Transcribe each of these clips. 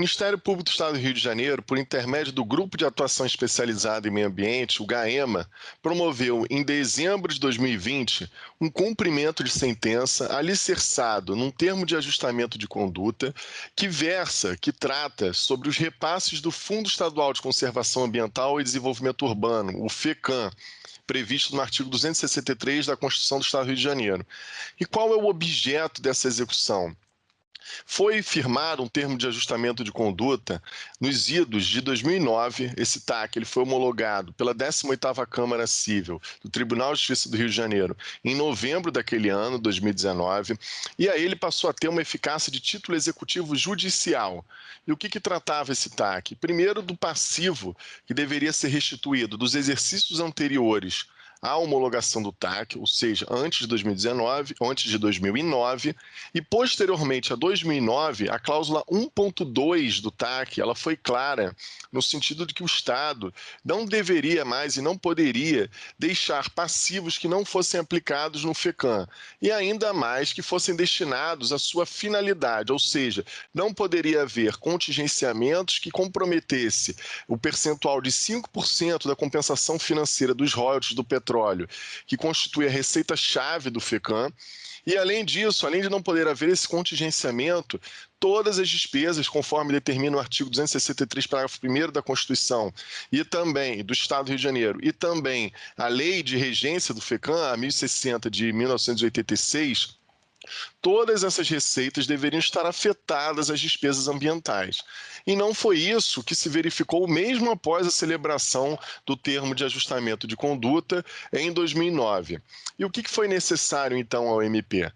Ministério Público do Estado do Rio de Janeiro, por intermédio do Grupo de Atuação Especializada em Meio Ambiente, o GAEMA, promoveu em dezembro de 2020 um cumprimento de sentença alicerçado num termo de ajustamento de conduta que versa, que trata sobre os repasses do Fundo Estadual de Conservação Ambiental e Desenvolvimento Urbano, o FECAM, previsto no artigo 263 da Constituição do Estado do Rio de Janeiro. E qual é o objeto dessa execução? Foi firmado um termo de ajustamento de conduta nos idos de 2009. Esse TAC ele foi homologado pela 18ª Câmara Civil do Tribunal de Justiça do Rio de Janeiro em novembro daquele ano, 2019, e aí ele passou a ter uma eficácia de título executivo judicial. E o que, que tratava esse TAC? Primeiro, do passivo que deveria ser restituído dos exercícios anteriores a homologação do TAC, ou seja, antes de 2019, antes de 2009, e posteriormente a 2009, a cláusula 1.2 do TAC, ela foi clara no sentido de que o Estado não deveria mais e não poderia deixar passivos que não fossem aplicados no FECAM, e ainda mais que fossem destinados à sua finalidade, ou seja, não poderia haver contingenciamentos que comprometesse o percentual de 5% da compensação financeira dos royalties do petróleo petróleo, que constitui a receita-chave do FECAM. E, além disso, além de não poder haver esse contingenciamento, todas as despesas, conforme determina o artigo 263, parágrafo 1 da Constituição, e também do Estado do Rio de Janeiro, e também a lei de regência do FECAM, a 1060 de 1986, todas essas receitas deveriam estar afetadas às despesas ambientais. E não foi isso que se verificou mesmo após a celebração do termo de ajustamento de conduta em 2009. E o que foi necessário, então, ao MP?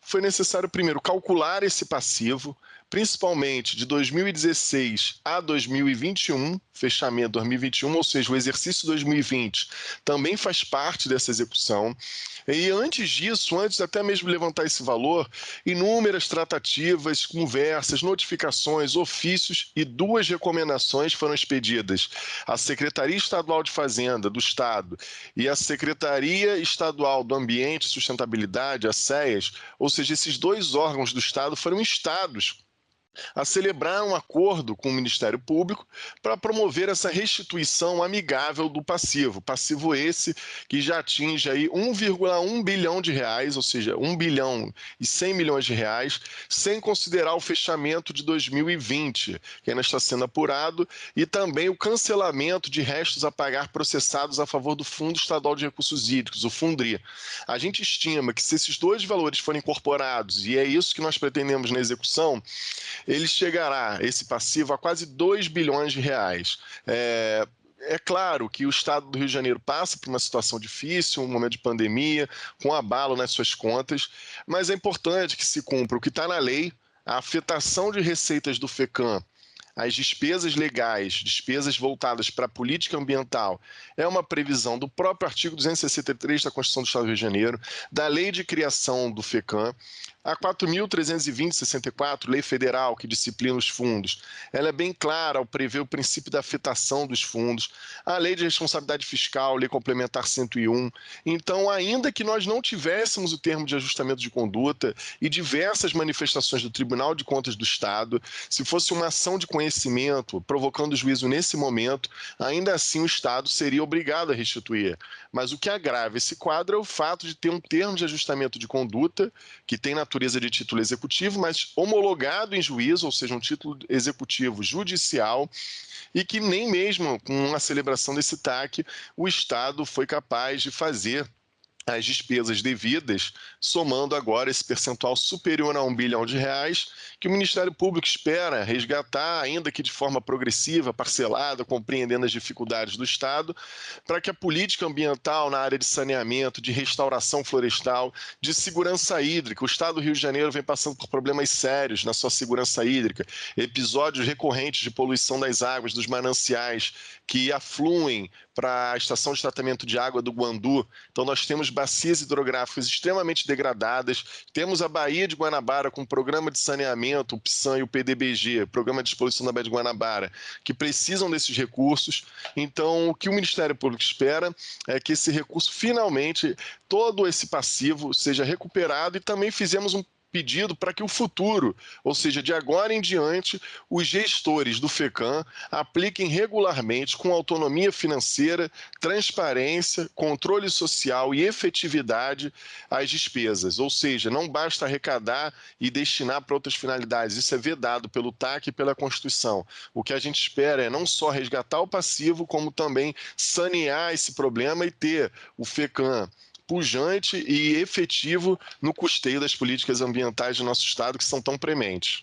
Foi necessário, primeiro, calcular esse passivo, principalmente de 2016 a 2021, fechamento 2021, ou seja, o exercício 2020 também faz parte dessa execução. E antes disso, antes até mesmo levantar esse valor, inúmeras tratativas, conversas, notificações, ofícios e duas recomendações foram expedidas à Secretaria Estadual de Fazenda do Estado e à Secretaria Estadual do Ambiente e Sustentabilidade, a SEAS, ou seja, esses dois órgãos do Estado foram instados a celebrar um acordo com o Ministério Público para promover essa restituição amigável do passivo. Passivo esse que já atinge aí 1,1 bilhão de reais, ou seja, 1 bilhão e 100 milhões de reais, sem considerar o fechamento de 2020, que ainda está sendo apurado, e também o cancelamento de restos a pagar processados a favor do Fundo Estadual de Recursos Hídricos, o Fundri. A gente estima que se esses dois valores forem incorporados, e é isso que nós pretendemos na execução, ele chegará, esse passivo, a quase 2 bilhões de reais. É, é claro que o Estado do Rio de Janeiro passa por uma situação difícil, um momento de pandemia, com abalo nas suas contas, mas é importante que se cumpra o que está na lei, a afetação de receitas do FECAM as despesas legais, despesas voltadas para a política ambiental, é uma previsão do próprio artigo 263 da Constituição do Estado do Rio de Janeiro, da lei de criação do FECAM, a 4.320-64, lei federal que disciplina os fundos, ela é bem clara ao prever o princípio da afetação dos fundos, a lei de responsabilidade fiscal, lei complementar 101. Então, ainda que nós não tivéssemos o termo de ajustamento de conduta e diversas manifestações do Tribunal de Contas do Estado, se fosse uma ação de conhecimento provocando juízo nesse momento, ainda assim o Estado seria obrigado a restituir. Mas o que agrava esse quadro é o fato de ter um termo de ajustamento de conduta que tem na natureza de título executivo, mas homologado em juízo, ou seja, um título executivo judicial, e que nem mesmo com a celebração desse TAC o Estado foi capaz de fazer as despesas devidas, somando agora esse percentual superior a um bilhão de reais, que o Ministério Público espera resgatar, ainda que de forma progressiva, parcelada, compreendendo as dificuldades do Estado, para que a política ambiental na área de saneamento, de restauração florestal, de segurança hídrica, o Estado do Rio de Janeiro vem passando por problemas sérios na sua segurança hídrica, episódios recorrentes de poluição das águas, dos mananciais que afluem para a estação de tratamento de água do Guandu. Então, nós temos bacias hidrográficas extremamente degradadas, temos a Baía de Guanabara com o programa de saneamento, o PSAN e o PDBG, Programa de Exposição da Baía de Guanabara, que precisam desses recursos. Então, o que o Ministério Público espera é que esse recurso, finalmente, todo esse passivo seja recuperado e também fizemos um pedido para que o futuro, ou seja, de agora em diante, os gestores do FECAM apliquem regularmente com autonomia financeira, transparência, controle social e efetividade as despesas. Ou seja, não basta arrecadar e destinar para outras finalidades. Isso é vedado pelo TAC e pela Constituição. O que a gente espera é não só resgatar o passivo, como também sanear esse problema e ter o FECAM pujante e efetivo no custeio das políticas ambientais do nosso Estado, que são tão prementes.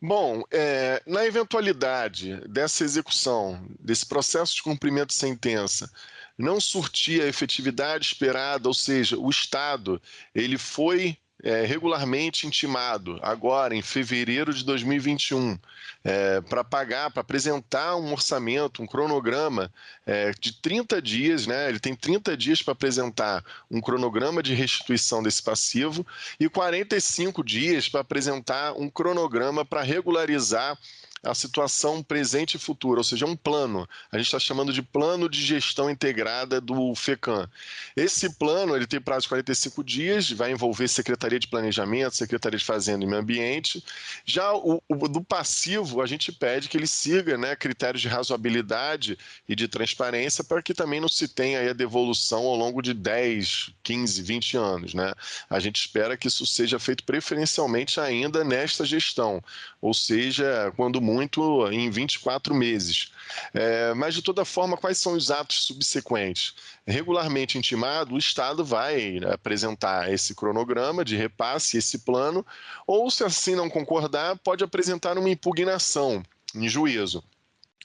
Bom, é, na eventualidade dessa execução, desse processo de cumprimento de sentença, não surtir a efetividade esperada, ou seja, o Estado ele foi é, regularmente intimado, agora em fevereiro de 2021, é, para pagar, para apresentar um orçamento, um cronograma é, de 30 dias, né? ele tem 30 dias para apresentar um cronograma de restituição desse passivo e 45 dias para apresentar um cronograma para regularizar a situação presente e futura, ou seja, um plano. A gente está chamando de plano de gestão integrada do FECAM. Esse plano ele tem prazo de 45 dias, vai envolver Secretaria de Planejamento, Secretaria de Fazenda e Meio Ambiente. Já o, o do passivo, a gente pede que ele siga né, critérios de razoabilidade e de transparência para que também não se tenha a devolução ao longo de 10, 15, 20 anos. Né? A gente espera que isso seja feito preferencialmente ainda nesta gestão, ou seja, quando muito em 24 meses. É, mas, de toda forma, quais são os atos subsequentes? Regularmente intimado, o Estado vai apresentar esse cronograma de repasse, esse plano, ou, se assim não concordar, pode apresentar uma impugnação em juízo.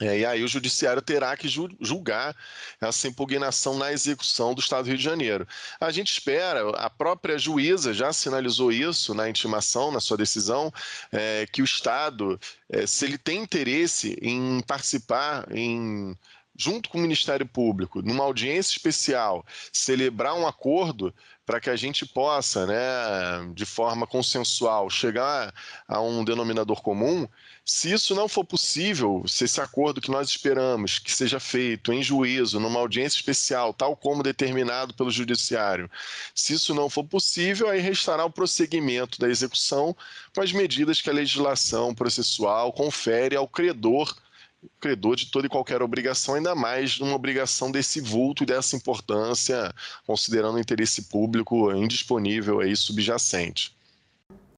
É, e aí o judiciário terá que julgar essa impugnação na execução do Estado do Rio de Janeiro. A gente espera, a própria juíza já sinalizou isso na intimação, na sua decisão, é, que o Estado, é, se ele tem interesse em participar em junto com o Ministério Público, numa audiência especial, celebrar um acordo para que a gente possa, né, de forma consensual, chegar a um denominador comum. Se isso não for possível, se esse acordo que nós esperamos que seja feito em juízo, numa audiência especial, tal como determinado pelo Judiciário, se isso não for possível, aí restará o prosseguimento da execução com as medidas que a legislação processual confere ao credor credor de toda e qualquer obrigação, ainda mais uma obrigação desse vulto e dessa importância, considerando o interesse público indisponível aí subjacente.